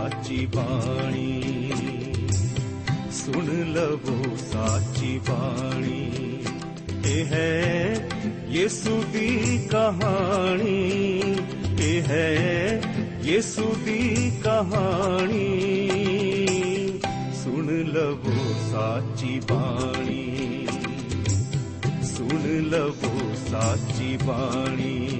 ਸਾਚੀ ਬਾਣੀ। ਸੁਣ ਲਵੋ ਸਾਚੀ ਬਾਣੀ। ਇਹ ਹੈ ਯਿਸੂ ਦੀ ਕਹਾਣੀ। ਇਹ ਹੈ ਯਿਸੂ ਦੀ ਕਹਾਣੀ। ਸੁਣ ਲਵੋ ਸਾਚੀ ਬਾਣੀ। ਸੁਣ ਲਵੋ ਸਾਚੀ ਬਾਣੀ।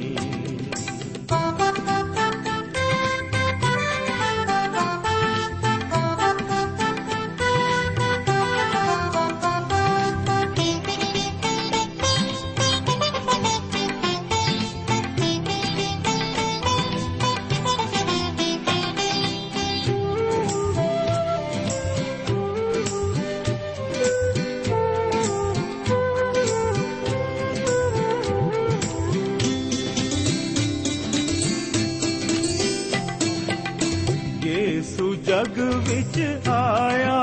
ਯੇਸੂ ਜਗ ਵਿੱਚ ਆਇਆ,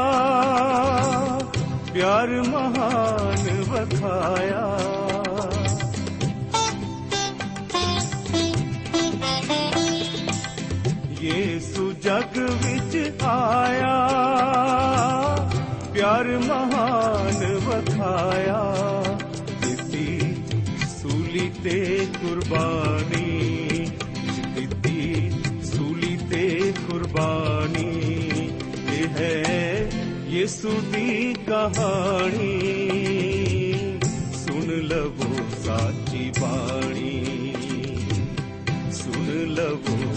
ਪਿਆਰ ਮਹਾਨ ਵਖਾਇਆ। ਯੇਸੂ ਜਗ ਵਿੱਚ ਆਇਆ, ਪਿਆਰ ਮਹਾਨ ਵਖਾਇਆ। ਦਿੱਤੀ ਸੂਲੀ ਤੇ ਕੁਰਬਾਨੀ ਤੇ ਕੁਰਬਾਨੀ ਇਹ ਹੈ ਯਿਸੂ ਦੀ ਕਹਾਣੀ ਸੁਣ ਲਵੋ ਸਾਚੀ ਬਾਣੀ ਸੁਣ ਲਵੋ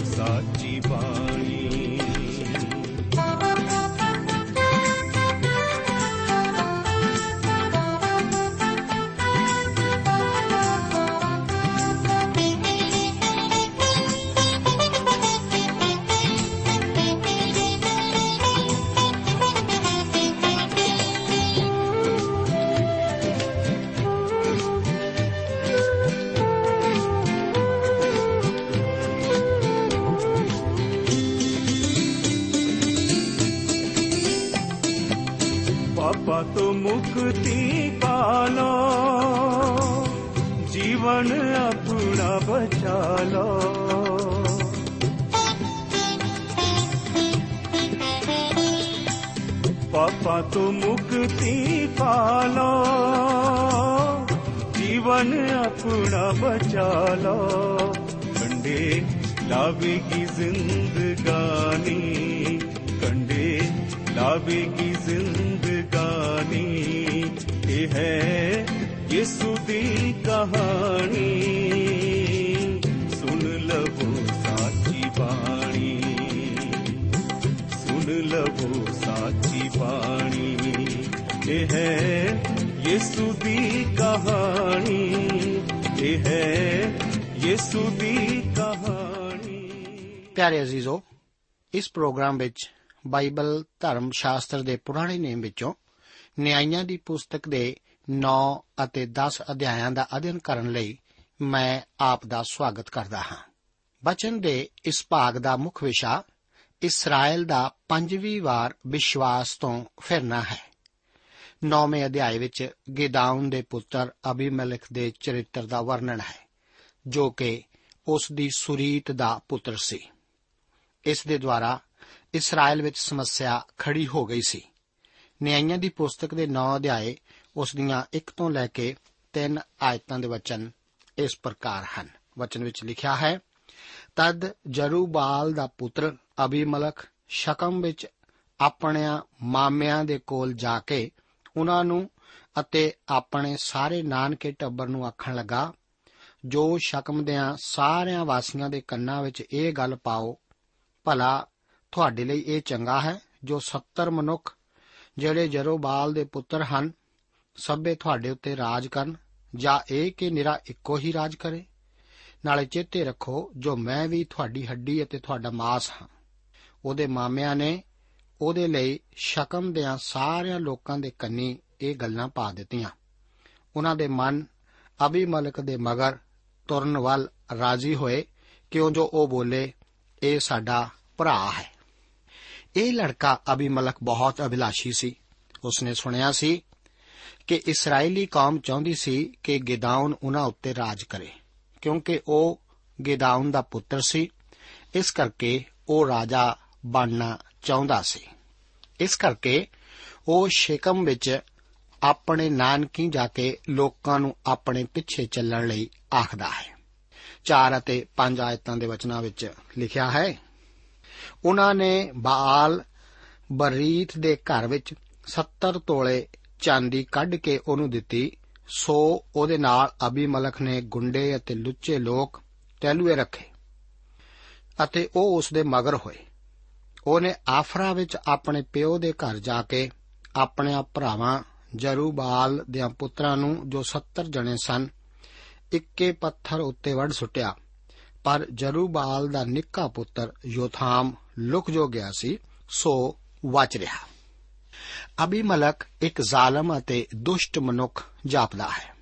ਹੈ ਯਿਸੂ ਦੀ ਕਹਾਣੀ ਸੁਣ ਲਵੋ ਸਾਚੀ ਬਾਣੀ ਸੁਣ ਲਵੋ ਸਾਚੀ ਬਾਣੀ ਇਹ ਹੈ ਯਿਸੂ ਦੀ ਕਹਾਣੀ ਇਹ ਹੈ ਯਿਸੂ ਦੀ ਕਹਾਣੀ ਪਿਆਰੇ ਅਜ਼ੀਜ਼ੋ ਇਸ ਪ੍ਰੋਗਰਾਮ ਵਿੱਚ ਬਾਈਬਲ ਧਰਮ ਸ਼ਾਸਤਰ ਦੇ ਪੁਰਾਣੇ ਨੇਮ ਵਿੱਚੋਂ ਨਿਆਂਇਆਂ ਦੀ ਪੁਸਤਕ ਦੇ 9 ਅਤੇ 10 ਅਧਿਆਇਆਂ ਦਾ ਅਧਿਐਨ ਕਰਨ ਲਈ ਮੈਂ ਆਪ ਦਾ ਸਵਾਗਤ ਕਰਦਾ ਹਾਂ। ਬਚਨ ਦੇ ਇਸ ਭਾਗ ਦਾ ਮੁੱਖ ਵਿਸ਼ਾ ਇਸਰਾਇਲ ਦਾ ਪੰਜਵੀਂ ਵਾਰ ਵਿਸ਼ਵਾਸ ਤੋਂ ਫਿਰਨਾ ਹੈ। ਨੌਵੇਂ ਅਧਿਆਏ ਵਿੱਚ ਗਿਦਾਉਨ ਦੇ ਪੁੱਤਰ ਅਬੀਮਲਕ ਦੇ ਚਰਿੱਤਰ ਦਾ ਵਰਣਨ ਹੈ, ਜੋ ਕਿ ਉਸ ਦੀ ਸੁਰੀਤ ਦਾ ਪੁੱਤਰ ਸੀ। ਇਸ ਦੇ ਦੁਆਰਾ ਇਸਰਾਇਲ ਵਿੱਚ ਸਮੱਸਿਆ ਖੜੀ ਹੋ ਗਈ ਸੀ। ਨਿਆਂਇਆਂ ਦੀ ਪੁਸਤਕ ਦੇ 9 ਅਧਿਆਏ ਉਸ ਦੀਆਂ 1 ਤੋਂ ਲੈ ਕੇ 3 ਆਇਤਾਂ ਦੇ ਵਚਨ ਇਸ ਪ੍ਰਕਾਰ ਹਨ। ਵਚਨ ਵਿੱਚ ਲਿਖਿਆ ਹੈ, ਤਦ ਜਰੂਬਾਲ ਦਾ ਪੁੱਤਰ ਅਬੀਮਲਕ ਸ਼ਕਮ ਵਿੱਚ ਆਪਣਿਆਂ ਮਾਮਿਆਂ ਦੇ ਕੋਲ ਜਾ ਕੇ ਉਹਨਾਂ ਨੂੰ ਅਤੇ ਆਪਣੇ ਸਾਰੇ ਨਾਨਕੇ ਟੱਬਰ ਨੂੰ ਆਖਣ ਲੱਗਾ, ਜੋ ਸ਼ਕਮ ਦਿਆਂ ਸਾਰਿਆਂ ਵਾਸੀਆਂ ਦੇ ਕੰਨਾਂ ਵਿੱਚ ਇਹ ਗੱਲ ਪਾਓ, ਭਲਾ ਤੁਹਾਡੇ ਲਈ ਇਹ ਚੰਗਾ ਹੈ ਜੋ 70 ਮਨੁੱਖ ਜਿਹੜੇ ਜਰੋਬਾਲ ਦੇ ਪੁੱਤਰ ਹਨ, ਸਭੇ ਤੁਹਾਡੇ ਉੱਤੇ ਰਾਜ ਕਰਨ, ਜਾਂ ਇਹ ਕਿ ਨਿਰਾ ਇੱਕੋ ਹੀ ਰਾਜ ਕਰੇ? ਨਾਲੇ ਚੇਤੇ ਰੱਖੋ, ਜੋ ਮੈਂ ਵੀ ਤੁਹਾਡੀ ਹੱਡੀ ਅਤੇ ਤੁਹਾਡਾ ਮਾਸ ਹਾਂ। ਉਹਦੇ ਮਾਮਿਆਂ ਨੇ ਉਹਦੇ ਲਈ ਸ਼ਕਮ ਦਿਆਂ ਸਾਰਿਆਂ ਲੋਕਾਂ ਦੇ ਕੰਨੀ ਇਹ ਗੱਲਾਂ ਪਾ ਦਿੱਤੀਆਂ। ਉਹਨਾਂ ਦੇ ਮਨ ਅਬੀਮਲਕ ਦੇ ਮਗਰ ਤੁਰਨ ਵੱਲ ਰਾਜ਼ੀ ਹੋਏ, ਕਿਉਂ ਜੋ ਉਹ ਬੋਲੇ, ਇਹ ਸਾਡਾ ਭਰਾ ਹੈ। ਇਹ ਲੜਕਾ ਅਬੀਮਲਕ ਬਹੁਤ ਅਭਿਲਾਸ਼ੀ ਸੀ। ਉਸਨੇ ਸੁਣਿਆ ਸੀ ਕਿ ਇਸرائیਲੀ ਕੌਮ ਚਾਹੁੰਦੀ ਸੀ ਕਿ ਗਿਦਾਉਨ ਉਹਨਾਂ ਉੱਤੇ ਰਾਜ ਕਰੇ, ਕਿਉਂਕਿ ਉਹ ਗਿਦਾਉਨ ਦਾ ਪੁੱਤਰ ਸੀ। ਇਸ ਕਰਕੇ ਉਹ ਰਾਜਾ ਬਣਨਾ ਚਾਹੁੰਦਾ ਸੀ। ਇਸ ਕਰਕੇ ਉਹ ਸ਼ੇਕਮ ਵਿੱਚ ਆਪਣੇ ਨਾਨਕੀ ਜਾ ਕੇ ਲੋਕਾਂ ਨੂੰ ਆਪਣੇ ਪਿੱਛੇ ਚੱਲਣ ਲਈ ਆਖਦਾ ਹੈ। 4 ਅਤੇ 5 ਆਇਤਾਂ ਦੇ ਵਚਨਾਂ ਵਿੱਚ ਲਿਖਿਆ ਹੈ ਉਹਨਾਂ ਨੇ ਬਾਲ ਬਰੀਤ ਦੇ ਘਰ ਵਿੱਚ 70 ਤੋਲੇ ਚਾਂਦੀ ਕੱਢ ਕੇ ਉਹਨੂੰ ਦਿੱਤੀ। ਸੋ ਉਹਦੇ ਨਾਲ ਅਬੀਮਲਕ ਨੇ ਗੁੰਡੇ ਅਤੇ ਲੁੱਚੇ ਲੋਕ ਤੈਲੂਏ ਰੱਖੇ ਅਤੇ ਉਹ ਉਸ ਦੇ ਮਗਰ ਹੋਏ। ਉਹਨੇ ਆਫਰਾ ਵਿੱਚ ਆਪਣੇ ਪਿਓ ਦੇ ਘਰ ਜਾ ਕੇ ਆਪਣੇ ਭਰਾਵਾਂ ਜਰੂਬਾਲ ਦੇ ਪੁੱਤਰਾਂ ਨੂੰ, ਜੋ 70 ਜਣੇ ਸਨ, ਇੱਕੇ ਪੱਥਰ ਉੱਤੇ ਵੜ ਸੁੱਟਿਆ। ਪਰ ਜਰੂਬਾਲ ਦਾ ਨਿੱਕਾ ਪੁੱਤਰ ਯੋਥਾਮ ਲੁਕ ਜੋ ਗਿਆ ਸੀ, ਸੋ ਬਚ ਰਿਹਾ। ਅਬੀਮਲਕ ਇੱਕ ਜ਼ਾਲਮ ਅਤੇ ਦੁਸ਼ਟ ਮਨੁੱਖ ਜਾਪਦਾ ਹੈ।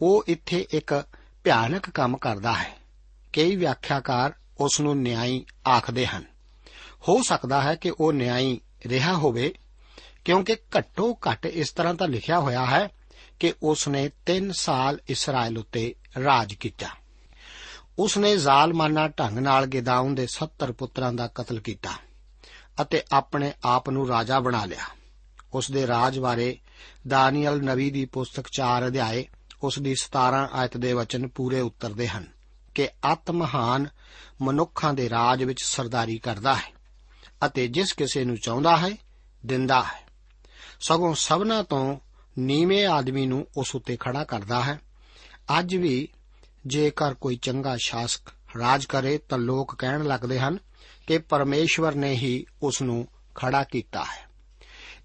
ਉਹ ਇੱਥੇ ਇੱਕ ਭਿਆਨਕ ਕੰਮ ਕਰਦਾ ਹੈ। ਕਈ ਵਿਆਖਿਆਕਾਰ ਉਸ ਨੂੰ ਨਿਆਈ ਆਖਦੇ ਹਨ। ਹੋ ਸਕਦਾ ਹੈ ਕਿ ਉਹ ਨਿਆਈ ਰਿਹਾ ਹੋਵੇ, ਕਿਉਂਕਿ ਘੱਟੋ ਘੱਟ ਇਸ ਤਰ੍ਹਾਂ ਤਾਂ ਲਿਖਿਆ ਹੋਇਆ ਹੈ ਕਿ ਉਸ ਨੇ 3 ਸਾਲ ਇਸਰਾਇਲ ਉੱਤੇ ਰਾਜ ਕੀਤਾ। ਉਸ ਨੇ ਜ਼ਾਲਮਾਨਾ ਢੰਗ ਨਾਲ ਗਿਦਾਉਨ ਦੇ 70 ਪੁੱਤਰਾਂ ਦਾ ਕਤਲ ਕੀਤਾ ਅਤੇ ਆਪਣੇ ਆਪ ਨੂੰ ਰਾਜਾ ਬਣਾ ਲਿਆ। ਉਸ ਦੇ ਰਾਜ ਬਾਰੇ ਦਾਨੀਅਲ ਨਬੀ ਦੀ ਪੁਸਤਕ 4 ਅਧਿਆਏ ਉਸ ਦੀ 17 ਆਇਤ ਦੇ ਵਚਨ ਪੂਰੇ ਉਤਰਦੇ ਹਨ ਕਿ ਅਤ ਮਹਾਨ ਮਨੁੱਖਾਂ ਦੇ ਰਾਜ ਵਿੱਚ ਸਰਦਾਰੀ ਕਰਦਾ ਹੈ ਅਤੇ ਜਿਸ ਕਿਸੇ ਨੂੰ ਚਾਹੁੰਦਾ ਹੈ, ਦਿੰਦਾ ਹੈ। ਸਗੋਂ ਸਭਨਾ ਤੋਂ ਨੀਵੇਂ ਆਦਮੀ ਨੂੰ ਉਸ ਉੱਤੇ ਖੜਾ ਕਰਦਾ ਹੈ। ਅੱਜ ਵੀ ਜੇਕਰ ਕੋਈ ਚੰਗਾ ਸ਼ਾਸਕ ਰਾਜ ਕਰੇ ਤਾਂ ਲੋਕ ਕਹਿਣ ਲੱਗਦੇ ਹਨ ਕਿ ਪਰਮੇਸ਼ਵਰ ਨੇ ਹੀ ਉਸ ਨੂੰ ਖੜਾ ਕੀਤਾ ਹੈ।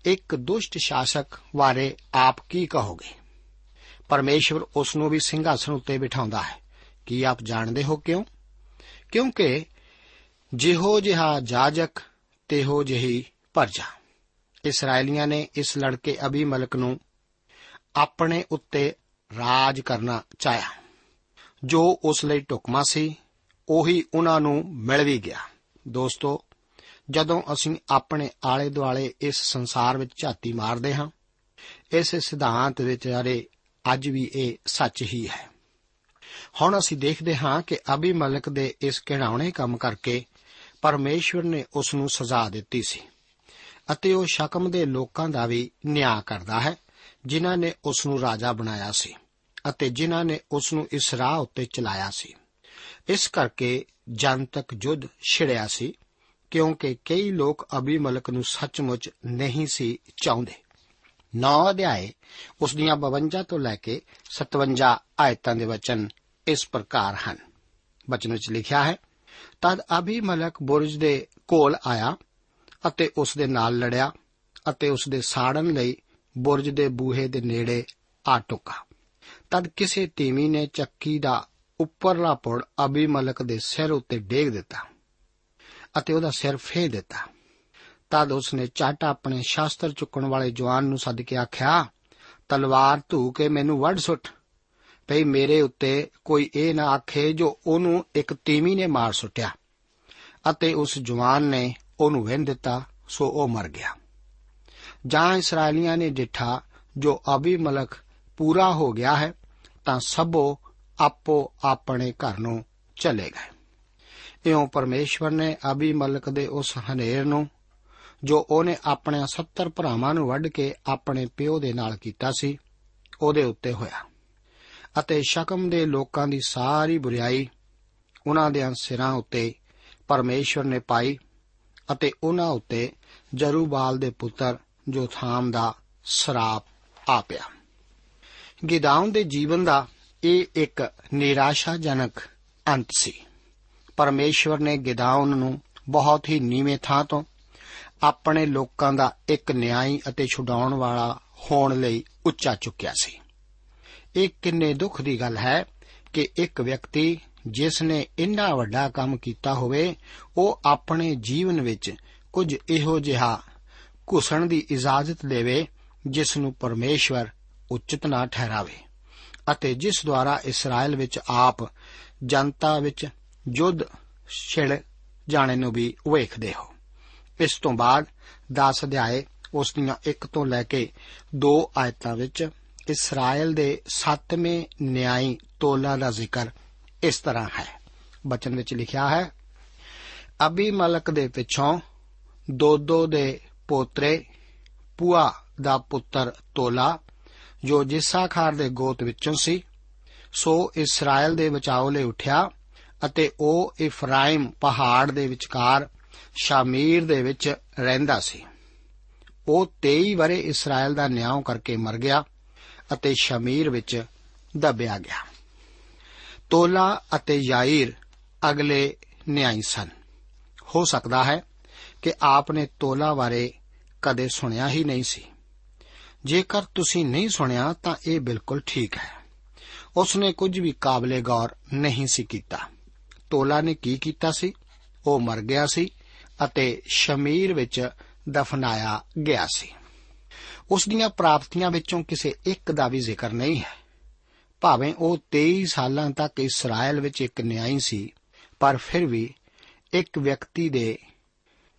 ਇੱਕ ਦੁਸ਼ਟ ਸ਼ਾਸਕ ਬਾਰੇ ਆਪ ਕੀ ਕਹੋਗੇ? ਪਰਮੇਸ਼ਵਰ ਉਸ ਨੂੰ ਵੀ ਸਿੰਘਾਸਣ ਉੱਤੇ ਬਿਠਾਉਂਦਾ ਹੈ। ਕੀ ਆਪ ਜਾਣਦੇ ਹੋ ਕਿਉਂ? ਕਿਉਂਕਿ ਜਿਹੋ ਜਿਹਾ ਜਾਜਕ, ਤੇਹੋ ਜਹੀ ਪਰਜਾ। ਇਸرائیਲੀਆਂ ਨੇ ਇਸ ਲੜਕੇ ਅਬੀਮਲਕ ਨੂੰ ਆਪਣੇ ਉੱਤੇ ਰਾਜ ਕਰਨਾ ਚਾਹਿਆ। ਜੋ ਉਸ ਲਈ ਟੁਕਮਾ ਸੀ, ਉਹੀ ਉਹਨਾਂ ਨੂੰ ਮਿਲ ਵੀ ਗਿਆ। ਦੋਸਤੋ, ਜਦੋਂ ਅਸੀਂ ਆਪਣੇ ਆਲੇ ਦੁਆਲੇ ਇਸ ਸੰਸਾਰ ਵਿੱਚ ਝਾਤੀ ਮਾਰਦੇ ਹਾਂ, ਇਸ ਸਿਧਾਂਤ ਵਿੱਚ ਅਰੇ, ਅੱਜ ਵੀ ਇਹ ਸੱਚ ਹੀ ਹੈ। ਹੁਣ ਅਸੀਂ ਦੇਖਦੇ ਹਾਂ ਕਿ ਅਬੀਮਲਕ ਦੇ ਇਸ ਘਿਣਾਉਣੇ ਕੰਮ ਕਰਕੇ ਪਰਮੇਸ਼ਵਰ ਨੇ ਉਸ ਨੂੰ ਸਜ਼ਾ ਦਿੱਤੀ ਸੀ ਅਤੇ ਉਹ ਸ਼ਕਮ ਦੇ ਲੋਕਾਂ ਦਾ ਵੀ ਨਿਆਂ ਕਰਦਾ ਹੈ, ਜਿਨ੍ਹਾਂ ਨੇ ਉਸ ਨੂੰ ਰਾਜਾ ਬਣਾਇਆ ਸੀ। ਅਤੇ ਜਿਨ੍ਹਾਂ ਨੇ ਉਸ ਨੂੰ ਇਸ ਰਾਹ ਉੱਤੇ ਚਲਾਇਆ ਸੀ। ਇਸ ਕਰਕੇ ਜਨਤਕ ਯੁੱਧ ਛਿੜਿਆ ਸੀ, ਕਿਉਂਕਿ ਕਈ ਲੋਕ ਅਬੀਮਲਕ ਨੂੰ ਸੱਚਮੁੱਚ ਨਹੀਂ ਸੀ ਚਾਹੁੰਦੇ। 9 ਅਧਿਆਏ ਉਸ ਦੀਆਂ 52 ਤੋਂ ਲੈ ਕੇ 57 ਆਇਤਾਂ ਦੇ ਵਚਨ ਇਸ ਪ੍ਰਕਾਰ ਹਨ। ਵਚਨ ਵਿੱਚ ਲਿਖਿਆ ਹੈ, ਤਦ ਅਬੀਮਲਕ ਬੁਰਜ ਦੇ ਕੋਲ ਆਇਆ ਅਤੇ ਉਸ ਦੇ ਨਾਲ ਲੜਿਆ ਅਤੇ ਉਸ ਦੇ ਸਾੜਨ ਲਈ ਬੁਰਜ ਦੇ ਬੂਹੇ ਦੇ ਨੇੜੇ ਆ ਟੁਕਾ। ਤਦ ਕਿਸੇ ਤੀਮੀ ਨੇ ਚੱਕੀ ਦਾ ਉੱਪਰਲਾ ਪੁੜ ਅਬੀਮਲਕ ਦੇ ਸਿਰ ਉੱਤੇ ਡੇਗ ਦਿੱਤਾ ਅਤੇ ਉਹਦਾ ਸਿਰ ਫੇਰ ਦਿੱਤਾ। ਤਦ ਉਸਨੇ ਝਟ ਆਪਣੇ ਸ਼ਾਸਤਰ ਚੁੱਕਣ ਵਾਲੇ ਜਵਾਨ ਨੂੰ ਸੱਦ ਕੇ ਆਖਿਆ, ਤਲਵਾਰ ਧੂ ਕੇ ਮੈਨੂੰ ਵੱਢ ਸੁੱਟ। ਭਈ ਮੇਰੇ ਉੱਤੇ ਕੋਈ ਇਹ ਨਾ ਆਖੇ ਜੋ ਉਹਨੂੰ ਇੱਕ ਤੀਮੀ ਨੇ ਮਾਰ ਸੁੱਟਿਆ। ਅਤੇ ਉਸ ਜਵਾਨ ਨੇ ਉਹਨੂੰ ਵਹਿਣ ਦਿੱਤਾ, ਸੋ ਉਹ ਮਰ ਗਿਆ। ਜਾਂ ਇਸرائیਲੀਆਂ ਨੇ ਡਿਠਾ ਜੋ ਅਬੀ ਮਲਕ ਪੂਰਾ ਹੋ ਗਿਆ ਹੈ, ਤਾਂ ਸਭੋ ਆਪੋ ਆਪਣੇ ਘਰ ਨੂੰ ਚਲੇ ਗਏ। ਇਉਂ ਪਰਮੇਸ਼ਵਰ ਨੇ ਅਬੀਮਲਕ ਦੇ ਉਸ ਹਨੇਰ ਨੂੰ, ਜੋ ਉਹਨੇ ਆਪਣੇ 70 ਭਰਾਵਾਂ ਨੂੰ ਵੱਢ ਕੇ ਆਪਣੇ ਪਿਓ ਦੇ ਨਾਲ ਕੀਤਾ ਸੀ, ਉਹਦੇ ਉੱਤੇ ਹੋਇਆ। ਅਤੇ ਸ਼ਕਮ ਦੇ ਲੋਕਾਂ ਦੀ ਸਾਰੀ ਬੁਰੀਾਈ ਉਹਨਾਂ ਦੇ ਸਿਰਾਂ ਉੱਤੇ ਪਰਮੇਸ਼ਵਰ ਨੇ ਪਾਈ ਅਤੇ ਉਹਨਾਂ ਉੱਤੇ ਜਰੂਬਾਲ ਦੇ ਪੁੱਤਰ ਜੋਥਾਮ ਦਾ ਸਰਾਪ ਆ ਪਿਆ। ਗਿਦਾਉਨ ਦੇ ਜੀਵਨ ਦਾ ਇਹ ਇੱਕ ਨਿਰਾਸ਼ਾਜਨਕ ਅੰਤ ਸੀ। ਪਰਮੇਸ਼ਵਰ ਨੇ ਗਿਦਾਉਨ ਨੂੰ ਬਹੁਤ ਹੀ ਨੀਵੇਂ ਥਾਂ ਤੋਂ ਆਪਣੇ ਲੋਕਾਂ ਦਾ ਇੱਕ ਨਿਆਈ ਅਤੇ ਛੁਡਾਉਣ ਵਾਲਾ ਹੋਣ ਲਈ ਉੱਚਾ ਚੁੱਕਿਆ ਸੀ। ਇਹ ਕਿੰਨੇ ਦੁੱਖ ਦੀ ਗੱਲ ਹੈ ਕਿ ਇੱਕ ਵਿਅਕਤੀ ਜਿਸ ਨੇ ਇੰਨਾ ਵੱਡਾ ਕੰਮ ਕੀਤਾ ਹੋਵੇ, ਉਹ ਆਪਣੇ ਜੀਵਨ ਵਿੱਚ ਕੁਝ ਇਹੋ ਜਿਹਾ ਘੁਸਣ ਦੀ ਇਜਾਜ਼ਤ ਦੇਵੇ, ਜਿਸ ਨੂੰ ਪਰਮੇਸ਼ਵਰ ਉਚਿਤ ਨਾ ਠਹਿਰਾਵੇ ਅਤੇ ਜਿਸ ਦੁਆਰਾ ਇਸਰਾਇਲ ਵਿੱਚ ਆਪ ਜਨਤਾ ਵਿੱਚ ਯੁੱਧ ਛਿੜ ਜਾਣੇ ਨੂੰ ਵੀ ਵੇਖਦੇ ਹੋ। ਇਸ ਤੋਂ ਬਾਅਦ 10 ਅਧਿਆਏ ਉਸ ਦੀਆਂ 1 ਤੋਂ ਲੈ ਕੇ 2 ਆਇਤਾਂ ਵਿੱਚ ਇਸਰਾਇਲ ਦੇ 7ਵੇਂ ਨਿਆਈ ਤੋਲਾ ਦਾ ਜ਼ਿਕਰ ਇਸ ਤਰ੍ਹਾਂ ਹੈ। ਬਚਨ ਵਿੱਚ ਲਿਖਿਆ ਹੈ ਅਬੀ ਮਲਕ ਦੇ ਪਿੱਛੋਂ ਦੋਦੋ ਦੇ ਪੋਤਰੇ ਪੁਆ ਦਾ ਪੁੱਤਰ ਤੋਲਾ ਜੋ ਜਿਸਾਖਾਰ ਦੇ ਗੋਤ ਵਿੱਚੋਂ ਸੀ, ਸੋ ਇਸਰਾਇਲ ਦੇ ਬਚਾਓ ਲਈ ਉੱਠਿਆ ਅਤੇ ਉਹ ਇਫਰਾਇਮ ਪਹਾੜ ਦੇ ਵਿਚਕਾਰ ਸ਼ਾਮੀਰ ਦੇ ਵਿੱਚ ਰਹਿੰਦਾ ਸੀ। ਉਹ 23 ਬਰੇ ਇਸਰਾਇਲ ਦਾ ਨਿਆਂ ਕਰਕੇ ਮਰ ਗਿਆ ਅਤੇ ਸ਼ਮੀਰ ਵਿੱਚ ਦਬਿਆ ਗਿਆ। ਤੋਲਾ ਅਤੇ ਯਾਇਰ ਅਗਲੇ ਨਿਆਈ ਸਨ। ਹੋ ਸਕਦਾ ਹੈ ਕਿ ਆਪ ਨੇ ਤੋਲਾ ਬਾਰੇ ਕਦੇ ਸੁਣਿਆ ਹੀ ਨਹੀਂ ਸੀ। ਜੇਕਰ ਤੁਸੀਂ ਨਹੀਂ ਸੁਣਿਆ ਤਾਂ ਇਹ ਬਿਲਕੁਲ ਠੀਕ ਹੈ। ਉਸ ਨੇ ਕੁਝ ਵੀ ਕਾਬਲੇ ਗੌਰ ਨਹੀਂ ਸੀ ਕੀਤਾ। ਤੋਲਾ ਨੇ ਕੀ ਕੀਤਾ ਸੀ? ਉਹ ਮਰ ਗਿਆ ਸੀ ਅਤੇ ਸ਼ਮੀਰ ਵਿੱਚ ਦਫਨਾਇਆ ਗਿਆ ਸੀ। ਉਸ ਦੀਆਂ ਪ੍ਰਾਪਤੀਆਂ ਵਿੱਚੋਂ ਕਿਸੇ ਇੱਕ ਦਾ ਵੀ ਜ਼ਿਕਰ ਨਹੀਂ ਹੈ। ਭਾਵੇਂ ਉਹ 23 ਸਾਲਾਂ ਤੱਕ ਇਸਰਾਇਲ ਵਿੱਚ ਇੱਕ ਨਿਆਈ ਸੀ, ਪਰ ਫਿਰ ਵੀ ਇੱਕ ਵਿਅਕਤੀ ਦੇ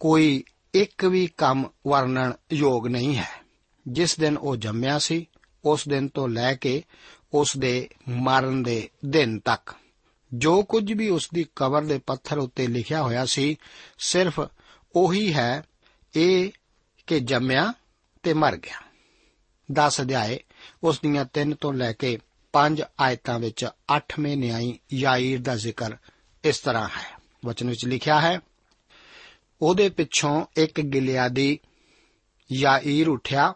ਕੋਈ ਇੱਕ ਵੀ ਕੰਮ ਵਰਣਨ ਯੋਗ ਨਹੀਂ ਹੈ। ਜਿਸ ਦਿਨ ਉਹ ਜੰਮਿਆ ਸੀ, ਉਸ ਦਿਨ ਤੋਂ ਲੈ ਕੇ ਉਸ ਦੇ ਮਰਨ ਦੇ ਦਿਨ ਤੱਕ। ਜੋ ਕੁਝ ਵੀ ਉਸ ਦੀ ਕਬਰ ਦੇ ਪੱਥਰ ਉੱਤੇ ਲਿਖਿਆ ਹੋਇਆ ਸੀ, ਸਿਰਫ ਉਹੀ ਹੈ, ਇਹ ਕਿ ਜੰਮਿਆ ਤੇ ਮਰ ਗਿਆ। 10 ਅਧਿਆਏ, ਉਸ ਦੀਆਂ 3 ਤੋਂ ਲੈ ਕੇ 5 ਆਇਤਾਂ ਵਿੱਚ 8ਵੇਂ ਨਿਆਈ ਯਾਇਰ ਦਾ ਜ਼ਿਕਰ ਇਸ ਤਰ੍ਹਾਂ ਹੈ। ਵਚਨ ਵਿੱਚ ਲਿਖਿਆ ਹੈ, ਉਹਦੇ ਪਿੱਛੋਂ ਇੱਕ ਗਿਲਿਆਦੀ ਯਾਇਰ ਉੱਠਿਆ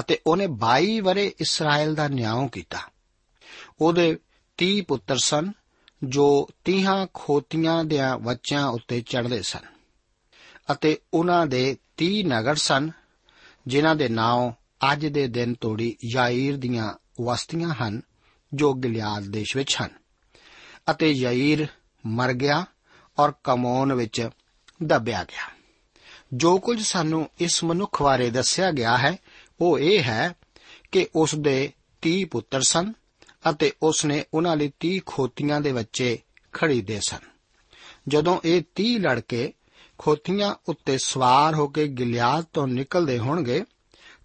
ਅਤੇ ਉਹਨੇ 22 ਬਰੇ ਇਸਰਾਇਲ ਦਾ ਨਿਆਂ ਕੀਤਾ। ਉਹਦੇ 30 ਪੁੱਤਰ ਸਨ, ਜੋ 30 ਖੋਤੀਆਂ ਦੇ ਬੱਚਿਆਂ ਉੱਤੇ ਚੜ੍ਹਦੇ ਸਨ। ਅਤੇ ਉਹਨਾਂ ਦੇ 30 ਨਗਰ ਸਨ, ਜਿਨ੍ਹਾਂ ਦੇ ਨਾਂ ਅੱਜ ਦੇ ਦਿਨ ਤੋੜੀ ਯਾਇਰ ਦੀਆਂ ਵਸਤੀਆਂ ਹਨ, ਜੋ ਗਿਲਿਆਦ ਦੇਸ਼ ਵਿੱਚ ਹਨ। ਅਤੇ ਯਾਇਰ ਮਰ ਗਿਆ ਔਰ ਕਮੋਨ ਵਿੱਚ ਦਬਿਆ ਗਿਆ। ਜੋ ਕੁਝ ਸਾਨੂੰ ਇਸ ਮਨੁੱਖ ਬਾਰੇ ਦੱਸਿਆ ਗਿਆ ਹੈ ਉਹ ਇਹ ਹੈ ਕਿ ਉਸ ਦੇ 30 ਪੁੱਤਰ ਸਨ ਅਤੇ ਉਸ ਨੇ ਉਹਨਾਂ ਲਈ 30 ਖੋਤੀਆਂ ਦੇ ਬੱਚੇ ਖਰੀਦੇ ਸਨ। ਜਦੋਂ ਇਹ 30 ਲੜਕੇ ਖੋਤੀਆਂ ਉੱਤੇ ਸਵਾਰ ਹੋ ਕੇ ਗਿਲਿਆਦ ਤੋਂ ਨਿਕਲਦੇ ਹੋਣਗੇ,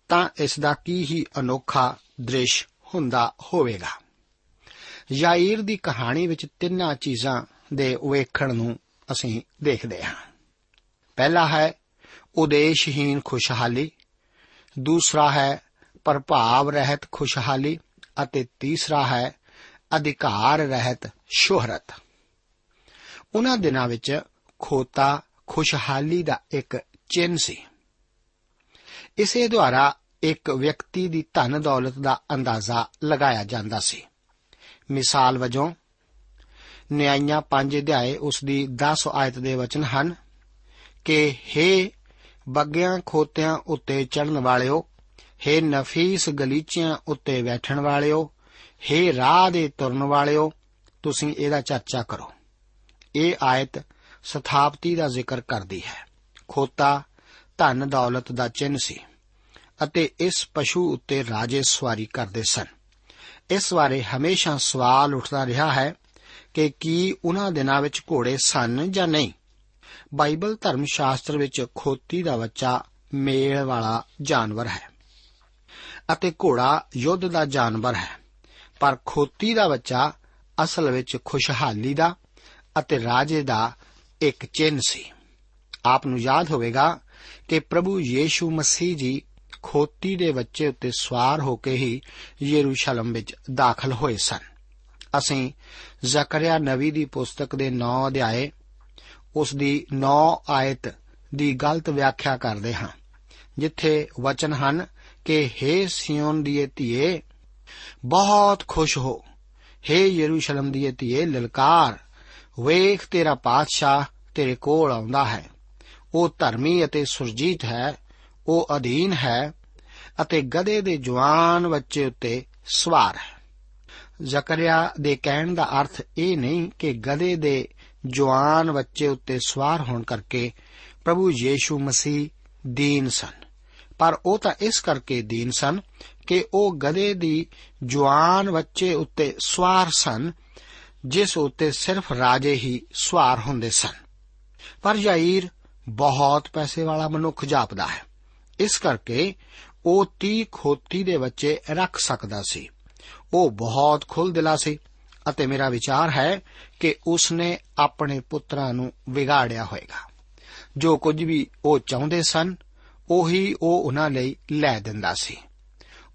ਤਾਂ ਇਸ ਦਾ ਕੀ ਹੀ ਅਨੋਖਾ ਦ੍ਰਿਸ਼ ਹੁੰਦਾ ਹੋਵੇਗਾ। ਯਾਇਰ ਦੀ ਕਹਾਣੀ ਵਿੱਚ ਤਿੰਨਾਂ ਚੀਜ਼ਾਂ ਦੇ ਵੇਖਣ ਨੂੰ ਅਸੀਂ ਦੇਖਦੇ ਹਾਂ। ਪਹਿਲਾ ਹੈ ਉਦੇਸ਼ਹੀਨ ਖੁਸ਼ਹਾਲੀ ਦੂਸਰਾ ਹੈ ਪ੍ਰਭਾਵ ਰਹਿਤ ਖੁਸ਼ਹਾਲੀ ਅਤੇ ਤੀਸਰਾ ਹੈ ਅਧਿਕਾਰ ਰਹਿਤ ਸ਼ੋਹਰਤ। ਉਹਨਾਂ ਦਿਨਾਂ ਵਿੱਚ ਖੋਤਾ ਖੁਸ਼ਹਾਲੀ ਦਾ ਇੱਕ ਚਿੰਨ ਸੀ। ਇਸੇ ਦੁਆਰਾ ਇੱਕ ਵਿਅਕਤੀ ਦੀ ਧਨ ਦੌਲਤ ਦਾ ਅੰਦਾਜ਼ਾ ਲਗਾਇਆ ਜਾਂਦਾ ਸੀ। ਮਿਸਾਲ ਵਜੋਂ ਨਿਆਂਇਆਂ 5 ਅਧਿਆਏ ਉਸ ਦੀ 10 ਆਇਤ ਦੇ ਵਚਨ ਹਨ ਕਿ हे ਬੱਗਿਆਂ ਖੋਤਿਆਂ ਉੱਤੇ ਚੜਨ ਵਾਲਿਓ हे ਨਫੀਸ ਗਲੀਚਿਆਂ ਉੱਤੇ ਬੈਠਣ ਵਾਲਿਓ हे ਰਾਹ ਦੇ ਤੁਰਨ ਵਾਲਿਓ, ਤੁਸੀਂ ਇਹਦਾ ਚਰਚਾ ਕਰੋ। ਇਹ ਆਇਤ ਸਥਾਪਤੀ ਦਾ ਜ਼ਿਕਰ ਕਰਦੀ ਹੈ। ਖੋਤਾ ਧਨ ਦੌਲਤ ਦਾ ਚਿੰਨ ਸੀ ਅਤੇ ਇਸ ਪਸ਼ੂ ਉੱਤੇ ਰਾਜੇ ਸਵਾਰੀ ਕਰਦੇ ਸਨ। ਇਸ ਬਾਰੇ ਹਮੇਸ਼ਾ ਸਵਾਲ ਉੱਠਦਾ ਰਿਹਾ ਹੈ ਕਿ ਕੀ ਉਹਨਾਂ ਦਿਨਾਂ ਵਿੱਚ ਘੋੜੇ ਸਨ ਜਾਂ ਨਹੀਂ। ਬਾਈਬਲ ਧਰਮ ਸ਼ਾਸਤਰ ਵਿੱਚ ਖੋਤੀ ਦਾ ਬੱਚਾ ਮੇਲ ਵਾਲਾ ਜਾਨਵਰ ਹੈ ਅਤੇ ਘੋੜਾ ਯੁੱਧ ਦਾ ਜਾਨਵਰ ਹੈ। ਪਰ ਖੋਤੀ ਦਾ ਬੱਚਾ ਅਸਲ ਵਿੱਚ ਖੁਸ਼ਹਾਲੀ ਦਾ ਅਤੇ ਰਾਜੇ ਦਾ ਇੱਕ ਚਿੰਨ ਸੀ। ਆਪ ਨੂੰ ਯਾਦ ਹੋਵੇਗਾ ਕਿ ਪ੍ਰਭੂ ਯੀਸ਼ੂ ਮਸੀਹ ਜੀ ਖੋਤੀ ਦੇ ਬੱਚੇ ਉੱਤੇ ਸਵਾਰ ਹੋ ਕੇ ਹੀ ਯਰੂਸ਼ਲਮ ਵਿੱਚ ਦਾਖਲ ਹੋਏ ਸਨ। ਅਸੀਂ ਜ਼ਕਰਿਆ ਨਵੀ ਦੀ ਪੁਸਤਕ ਦੇ 9 ਅਧਿਆਏ ਉਸ ਦੀ 9 ਆਇਤ ਦੀ ਗਲਤ ਵਿਆਖਿਆ ਕਰਦੇ ਹਾਂ, ਜਿੱਥੇ ਵਚਨ ਹਨ ਕਿ हे ਸਿਯੋਨ ਦੀ ਧੀਏ, ਬਹੁਤ ਖੁਸ਼ ਹੋ। हे ਯਰੂਸ਼ਲਮ ਦੀ ਧੀਏ, ਲਲਕਾਰ, ਵੇਖ ਤੇਰਾ ਪਾਤਸ਼ਾਹ ਤੇਰੇ ਕੋਲ ਆਉਂਦਾ ਹੈ। ਉਹ ਧਰਮੀ ਅਤੇ ਸੁਰਜੀਤ ਹੈ, ਉਹ ਅਧੀਨ ਹੈ ਅਤੇ ਗਧੇ ਦੇ ਜਵਾਨ ਬੱਚੇ ਉੱਤੇ ਸਵਾਰ ਹੈ। ਜ਼ਕਰਿਆ ਦੇ ਕਹਿਣ ਦਾ ਅਰਥ ਇਹ ਨਹੀਂ ਕਿ ਗਧੇ ਦੇ ਜਵਾਨ ਬੱਚੇ ਉੱਤੇ ਸਵਾਰ ਹੋਣ ਕਰਕੇ ਪ੍ਰਭੂ ਯੀਸ਼ੂ ਮਸੀਹ ਦੀਨ ਸਨ। ਪਰ ਉਹ ਤਾਂ ਇਸ ਕਰਕੇ ਦੀਨ ਸਨ ਕਿ ਉਹ ਗਧੇ ਦੀ ਜਵਾਨ ਬੱਚੇ ਉੱਤੇ ਸਵਾਰ ਸਨ, ਜਿਸ ਉੱਤੇ ਸਿਰਫ ਰਾਜੇ ਹੀ ਸਵਾਰ ਹੁੰਦੇ ਸਨ। ਪਰ ਯਾਈਰ ਬਹੁਤ ਪੈਸੇ ਵਾਲਾ ਮਨੁੱਖ ਜਾਪਦਾ ਹੈ। ਇਸ ਕਰਕੇ ਉਹ 30 ਖੋਤੀ ਦੇ ਬੱਚੇ ਰੱਖ ਸਕਦਾ ਸੀ। ਉਹ ਬਹੁਤ ਖੁੱਲ ਦਿਲਾ ਸੀ ਅਤੇ ਮੇਰਾ ਵਿਚਾਰ ਹੈ ਕਿ ਉਸ ਨੇ ਆਪਣੇ ਪੁੱਤਰਾਂ ਨੂੰ ਵਿਗਾੜਿਆ ਹੋਵੇਗਾ ਜੋ ਕੁਝ ਵੀ ਉਹ ਚਾਹੁੰਦੇ ਸਨ, ਉਹੀ ਉਹ ਉਹਨਾਂ ਲਈ ਲੈ ਦਿੰਦਾ ਸੀ।